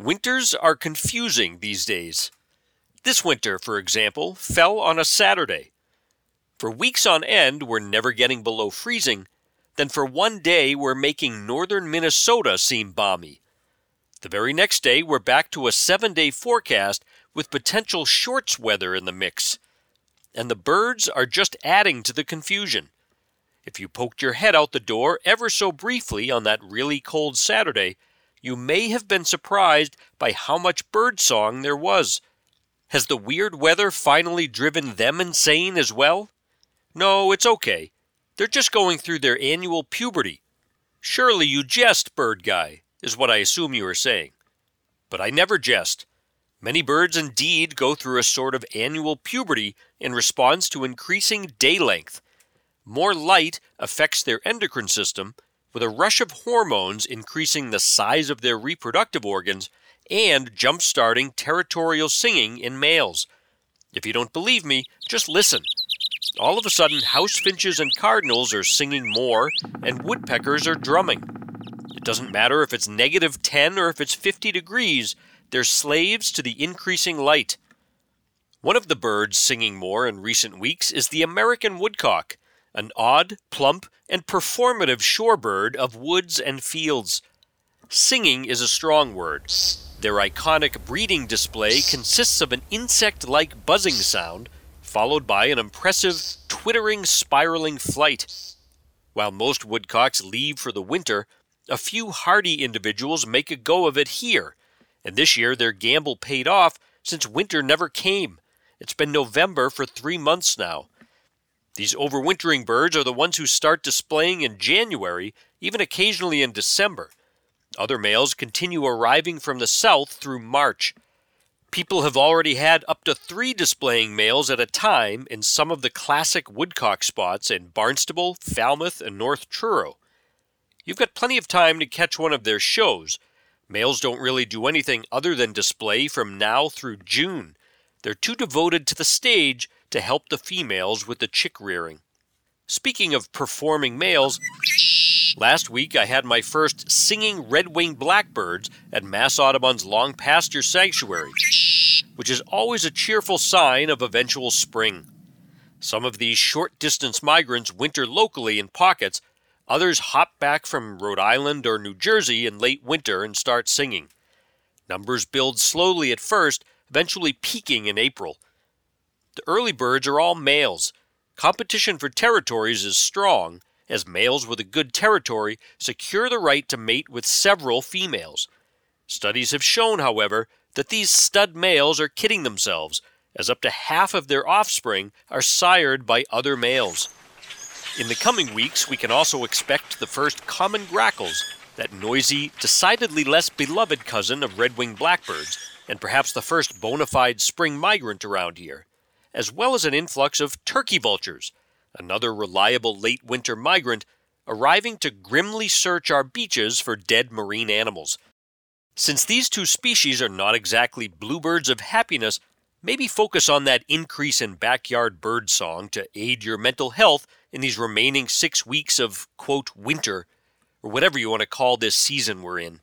Winters are confusing these days. This winter, for example, fell on a Saturday. For weeks on end, we're never getting below freezing. Then for one day, we're making northern Minnesota seem balmy. The very next day, we're back to a seven day forecast with potential shorts weather in the mix. And the birds are just adding to the confusion. If you poked your head out the door ever so briefly on that really cold Saturday, you may have been surprised by how much birdsong there was. Has the weird weather finally driven them insane as well? No, it's okay. They're just going through their annual puberty. Surely you jest, bird guy, is what I assume you are saying. But I never jest. Many birds indeed go through a sort of annual puberty in response to increasing day length. More light affects their endocrine system, with a rush of hormones increasing the size of their reproductive organs and jump-starting territorial singing in males. If you don't believe me, just listen. All of a sudden, house finches and cardinals are singing more, and woodpeckers are drumming. It doesn't matter if it's negative 10 or if it's 50 degrees, they're slaves to the increasing light. One of the birds singing more in recent weeks is the American woodcock, an odd, plump, and performative shorebird of woods and fields. Singing is a strong word. Their iconic breeding display consists of an insect like buzzing sound, followed by an impressive, twittering, spiraling flight. While most woodcocks leave for the winter, a few hardy individuals make a go of it here, and this year their gamble paid off since winter never came. It's been November for three months now. These overwintering birds are the ones who start displaying in January, even occasionally in December. Other males continue arriving from the south through March. People have already had up to three displaying males at a time in some of the classic woodcock spots in Barnstable, Falmouth, and North Truro. You've got plenty of time to catch one of their shows. Males don't really do anything other than display from now through June. They're too devoted to the stage to help the females with the chick rearing. Speaking of performing males, last week I had my first singing red winged blackbirds at Mass Audubon's Long Pasture Sanctuary, which is always a cheerful sign of eventual spring. Some of these short distance migrants winter locally in pockets, others hop back from Rhode Island or New Jersey in late winter and start singing. Numbers build slowly at first, eventually peaking in April. The early birds are all males. Competition for territories is strong, as males with a good territory secure the right to mate with several females. Studies have shown, however, that these stud males are kidding themselves, as up to half of their offspring are sired by other males. In the coming weeks, we can also expect the first common grackles, that noisy, decidedly less beloved cousin of red winged blackbirds, and perhaps the first bona fide spring migrant around here as well as an influx of turkey vultures, another reliable late winter migrant arriving to grimly search our beaches for dead marine animals. Since these two species are not exactly bluebirds of happiness, maybe focus on that increase in backyard bird song to aid your mental health in these remaining six weeks of, quote, winter, or whatever you want to call this season we're in.